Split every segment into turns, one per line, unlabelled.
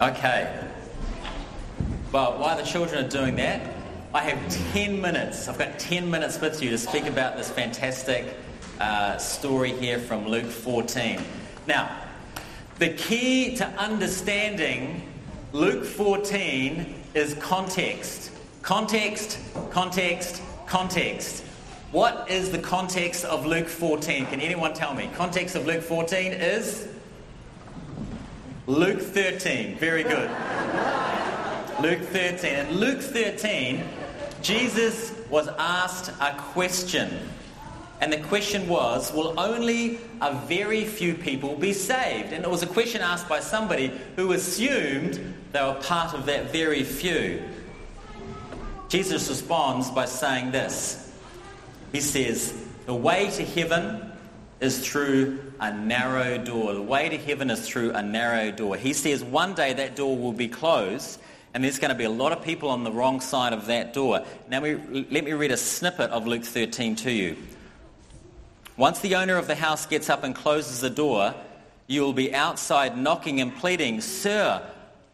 Okay. Well, while the children are doing that, I have 10 minutes. I've got 10 minutes with you to speak about this fantastic uh, story here from Luke 14. Now, the key to understanding Luke 14 is context. Context, context, context. What is the context of Luke 14? Can anyone tell me? Context of Luke 14 is Luke 13. Very good. Luke 13. In Luke 13, Jesus was asked a question. And the question was, will only a very few people be saved? And it was a question asked by somebody who assumed they were part of that very few. Jesus responds by saying this He says, The way to heaven is through a narrow door. The way to heaven is through a narrow door. He says one day that door will be closed and there's going to be a lot of people on the wrong side of that door. Now, we, let me read a snippet of Luke 13 to you. Once the owner of the house gets up and closes the door, you will be outside knocking and pleading, Sir,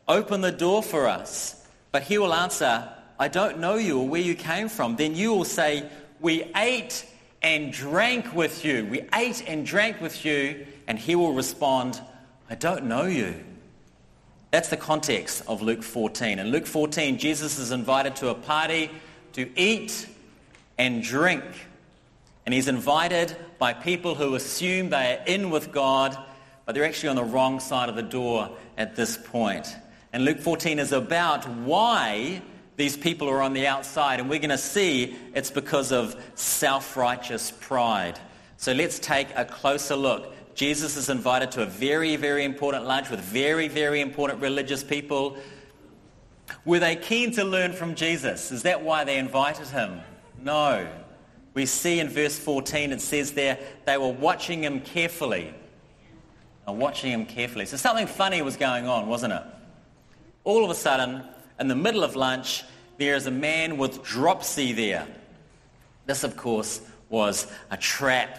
open the door for us. But he will answer, I don't know you or where you came from. Then you will say, We ate and drank with you. We ate and drank with you. And he will respond, I don't know you. That's the context of Luke 14. In Luke 14, Jesus is invited to a party to eat and drink. And he's invited by people who assume they are in with God, but they're actually on the wrong side of the door at this point. And Luke 14 is about why these people are on the outside. And we're going to see it's because of self righteous pride. So let's take a closer look. Jesus is invited to a very, very important lunch with very, very important religious people. Were they keen to learn from Jesus? Is that why they invited him? No. We see in verse 14 it says there they were watching him carefully. watching him carefully. So something funny was going on, wasn't it? All of a sudden, in the middle of lunch, there is a man with dropsy there. This, of course, was a trap.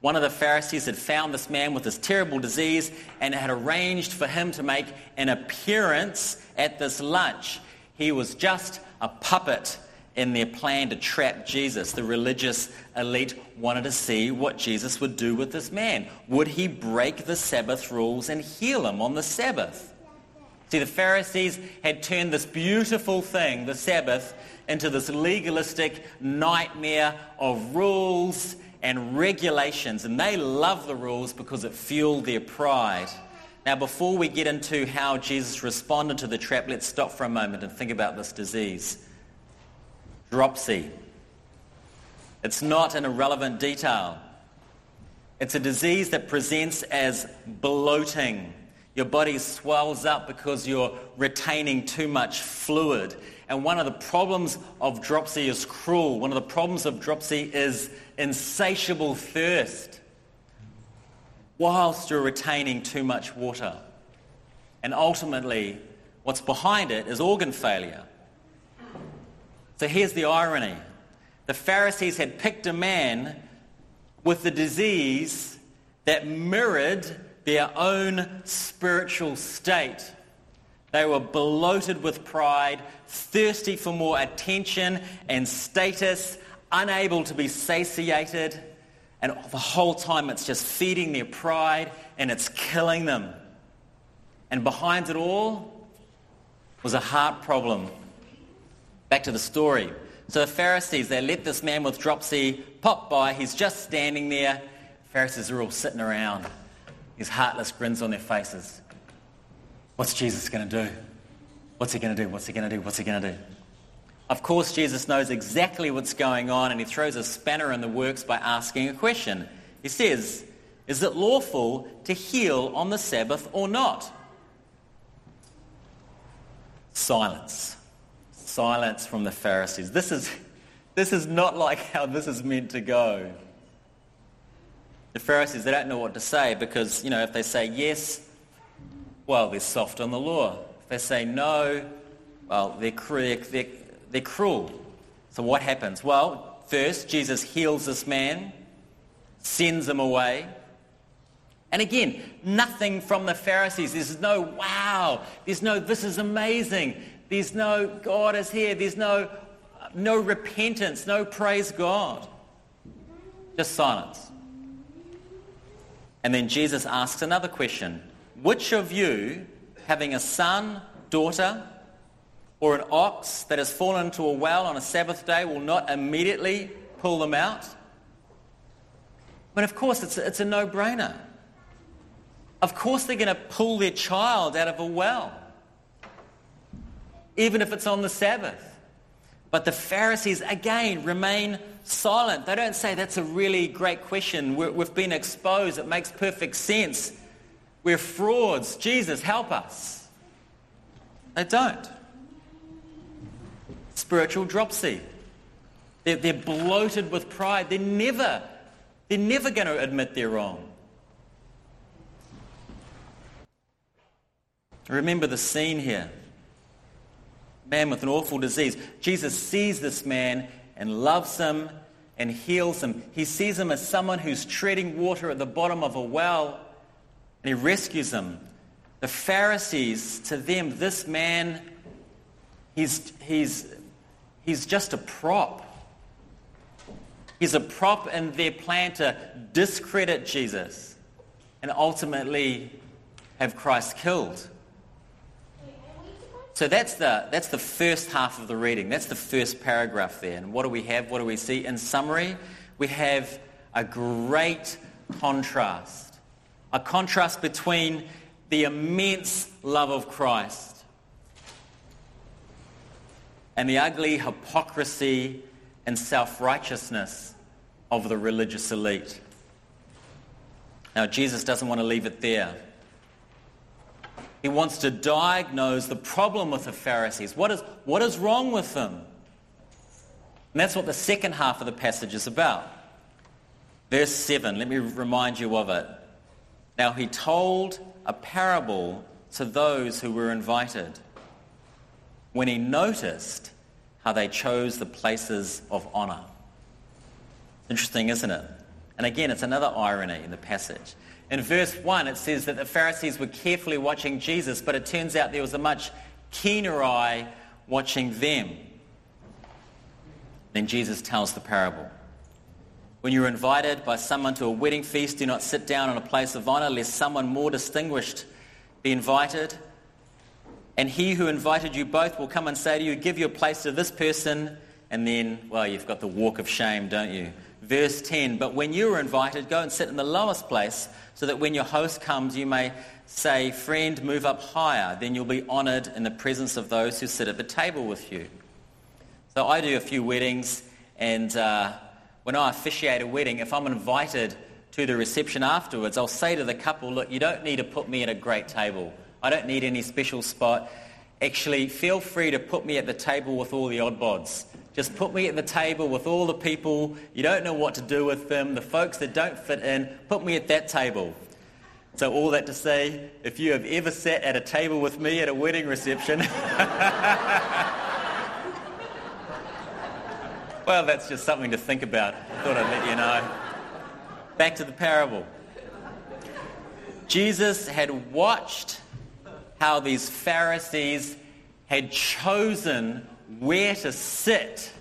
One of the Pharisees had found this man with this terrible disease and had arranged for him to make an appearance at this lunch. He was just a puppet in their plan to trap Jesus. The religious elite wanted to see what Jesus would do with this man. Would he break the Sabbath rules and heal him on the Sabbath? See, the Pharisees had turned this beautiful thing, the Sabbath, into this legalistic nightmare of rules and regulations. And they love the rules because it fueled their pride. Now, before we get into how Jesus responded to the trap, let's stop for a moment and think about this disease. Dropsy. It's not an irrelevant detail. It's a disease that presents as bloating your body swells up because you're retaining too much fluid. And one of the problems of dropsy is cruel. One of the problems of dropsy is insatiable thirst whilst you're retaining too much water. And ultimately, what's behind it is organ failure. So here's the irony the Pharisees had picked a man with the disease that mirrored their own spiritual state. They were bloated with pride, thirsty for more attention and status, unable to be satiated. And the whole time it's just feeding their pride and it's killing them. And behind it all was a heart problem. Back to the story. So the Pharisees, they let this man with dropsy pop by. He's just standing there. Pharisees are all sitting around these heartless grins on their faces. What's Jesus going to do? What's he going to do? What's he going to do? What's he going to do? Of course, Jesus knows exactly what's going on and he throws a spanner in the works by asking a question. He says, Is it lawful to heal on the Sabbath or not? Silence. Silence from the Pharisees. This is, this is not like how this is meant to go. The Pharisees, they don't know what to say because, you know, if they say yes, well, they're soft on the law. If they say no, well, they're, they're, they're cruel. So what happens? Well, first, Jesus heals this man, sends him away. And again, nothing from the Pharisees. There's no wow. There's no this is amazing. There's no God is here. There's no no repentance, no praise God. Just silence. And then Jesus asks another question. Which of you, having a son, daughter, or an ox that has fallen into a well on a Sabbath day, will not immediately pull them out? But of course, it's a, it's a no brainer. Of course, they're going to pull their child out of a well, even if it's on the Sabbath. But the Pharisees, again, remain silent. They don't say, That's a really great question. we have been exposed. It makes perfect sense. We're frauds. Jesus, help us. They don't. Spiritual dropsy. They're, they're bloated with pride. They're never, they're never going to admit they're wrong. Remember the scene here. Man with an awful disease. Jesus sees this man and loves him and heals him. He sees him as someone who's treading water at the bottom of a well and he rescues him. The Pharisees, to them, this man, he's, he's, he's just a prop. He's a prop in their plan to discredit Jesus and ultimately have Christ killed. So that's the, that's the first half of the reading. That's the first paragraph there. And what do we have? What do we see? In summary, we have a great contrast. A contrast between the immense love of Christ and the ugly hypocrisy and self-righteousness of the religious elite. Now, Jesus doesn't want to leave it there. He wants to diagnose the problem with the Pharisees. What is, what is wrong with them? And that's what the second half of the passage is about. Verse 7, let me remind you of it. Now he told a parable to those who were invited when he noticed how they chose the places of honor. Interesting, isn't it? And again, it's another irony in the passage. In verse 1, it says that the Pharisees were carefully watching Jesus, but it turns out there was a much keener eye watching them. Then Jesus tells the parable. When you're invited by someone to a wedding feast, do not sit down on a place of honor, lest someone more distinguished be invited. And he who invited you both will come and say to you, Give your place to this person. And then, well, you've got the walk of shame, don't you? Verse 10 But when you are invited, go and sit in the lowest place so that when your host comes, you may say, Friend, move up higher. Then you'll be honored in the presence of those who sit at the table with you. So I do a few weddings, and uh, when I officiate a wedding, if I'm invited to the reception afterwards, I'll say to the couple, Look, you don't need to put me at a great table. I don't need any special spot. Actually, feel free to put me at the table with all the odd bods. Just put me at the table with all the people you don't know what to do with them, the folks that don't fit in, put me at that table. So, all that to say, if you have ever sat at a table with me at a wedding reception, well, that's just something to think about. I Thought I'd let you know. Back to the parable. Jesus had watched how these Pharisees had chosen where to sit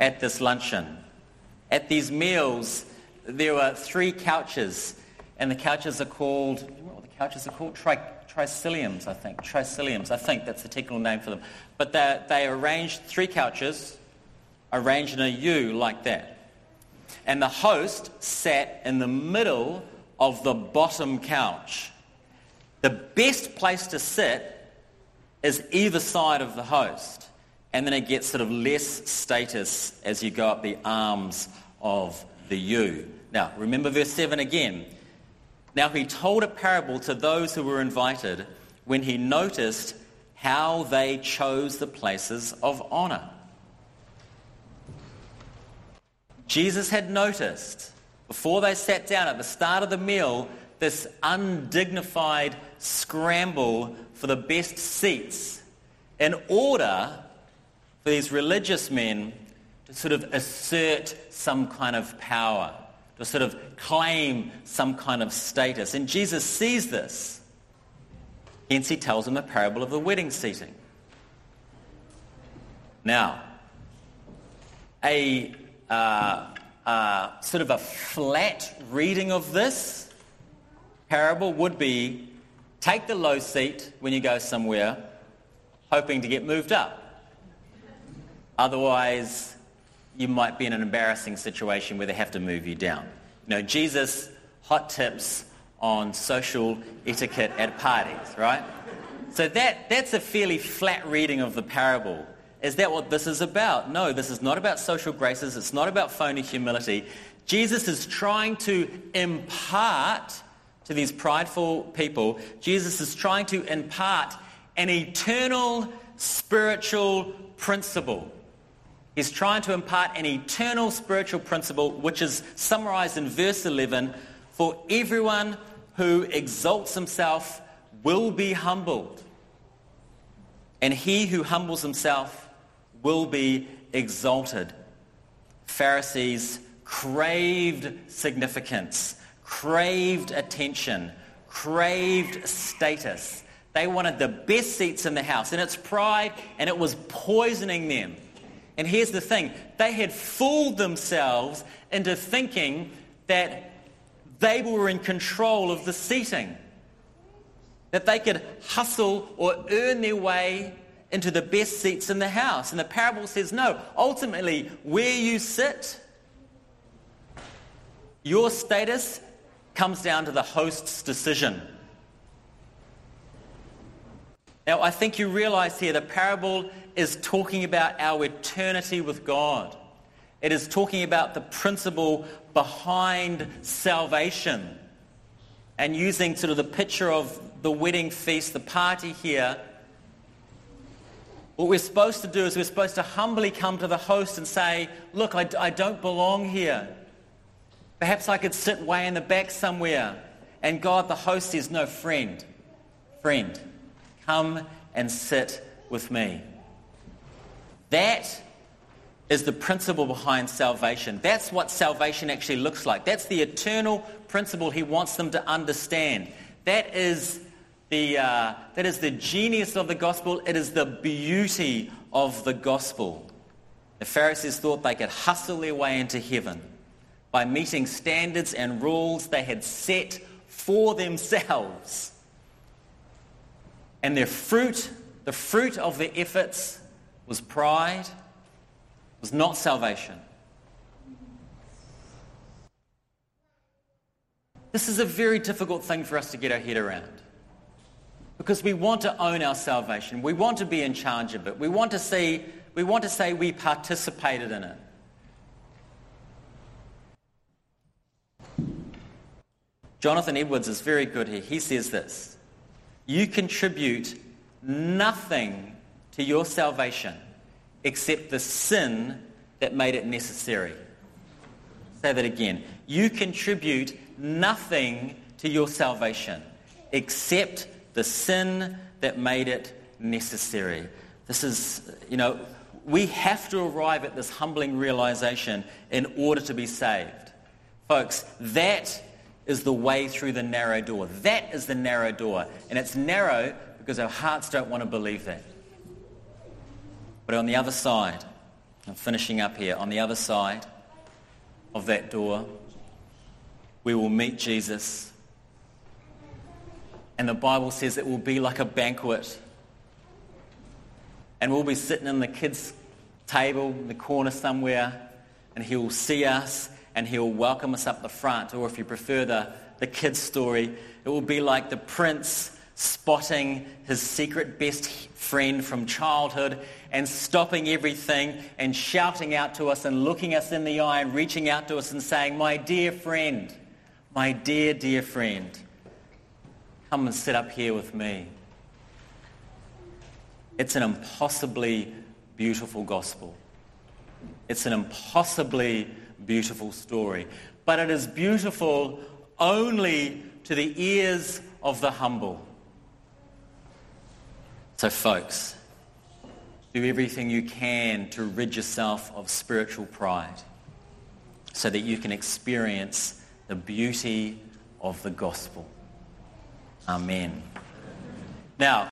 at this luncheon. At these meals, there were three couches, and the couches are called, what the couches are called? Tri- triciliums, I think. Triciliums, I think that's the technical name for them. But they arranged three couches, arranged in a U like that. And the host sat in the middle of the bottom couch. The best place to sit is either side of the host. And then it gets sort of less status as you go up the arms of the U. Now, remember verse 7 again. Now he told a parable to those who were invited when he noticed how they chose the places of honor. Jesus had noticed before they sat down at the start of the meal this undignified scramble for the best seats in order for these religious men to sort of assert some kind of power, to sort of claim some kind of status. And Jesus sees this. Hence, he tells them the parable of the wedding seating. Now, a uh, uh, sort of a flat reading of this parable would be take the low seat when you go somewhere, hoping to get moved up. Otherwise, you might be in an embarrassing situation where they have to move you down. You know, Jesus, hot tips on social etiquette at parties, right? So that, that's a fairly flat reading of the parable. Is that what this is about? No, this is not about social graces. It's not about phony humility. Jesus is trying to impart to these prideful people, Jesus is trying to impart an eternal spiritual principle. He's trying to impart an eternal spiritual principle, which is summarized in verse 11 for everyone who exalts himself will be humbled, and he who humbles himself will be exalted. Pharisees craved significance, craved attention, craved status. They wanted the best seats in the house, and it's pride, and it was poisoning them. And here's the thing they had fooled themselves into thinking that they were in control of the seating, that they could hustle or earn their way into the best seats in the house. And the parable says, no, ultimately, where you sit, your status comes down to the host's decision. Now, I think you realize here the parable is talking about our eternity with God. It is talking about the principle behind salvation. And using sort of the picture of the wedding feast, the party here, what we're supposed to do is we're supposed to humbly come to the host and say, Look, I, I don't belong here. Perhaps I could sit way in the back somewhere. And God, the host, says, No, friend, friend, come and sit with me. That is the principle behind salvation. That's what salvation actually looks like. That's the eternal principle he wants them to understand. That is the, uh, that is the genius of the gospel. It is the beauty of the gospel. The Pharisees thought they could hustle their way into heaven by meeting standards and rules they had set for themselves. And their fruit, the fruit of their efforts, was pride, was not salvation. This is a very difficult thing for us to get our head around. Because we want to own our salvation. We want to be in charge of it. We want to see we want to say we participated in it. Jonathan Edwards is very good here. He says this You contribute nothing to your salvation except the sin that made it necessary. Say that again. You contribute nothing to your salvation except the sin that made it necessary. This is, you know, we have to arrive at this humbling realization in order to be saved. Folks, that is the way through the narrow door. That is the narrow door. And it's narrow because our hearts don't want to believe that. But on the other side, I'm finishing up here, on the other side of that door, we will meet Jesus. And the Bible says it will be like a banquet. And we'll be sitting in the kids' table in the corner somewhere, and he will see us and he'll welcome us up the front. Or if you prefer the, the kids' story, it will be like the prince spotting his secret best friend from childhood and stopping everything and shouting out to us and looking us in the eye and reaching out to us and saying, My dear friend, my dear, dear friend, come and sit up here with me. It's an impossibly beautiful gospel. It's an impossibly beautiful story. But it is beautiful only to the ears of the humble. So, folks, do everything you can to rid yourself of spiritual pride. so that you can experience the beauty of the gospel. Amen. Now,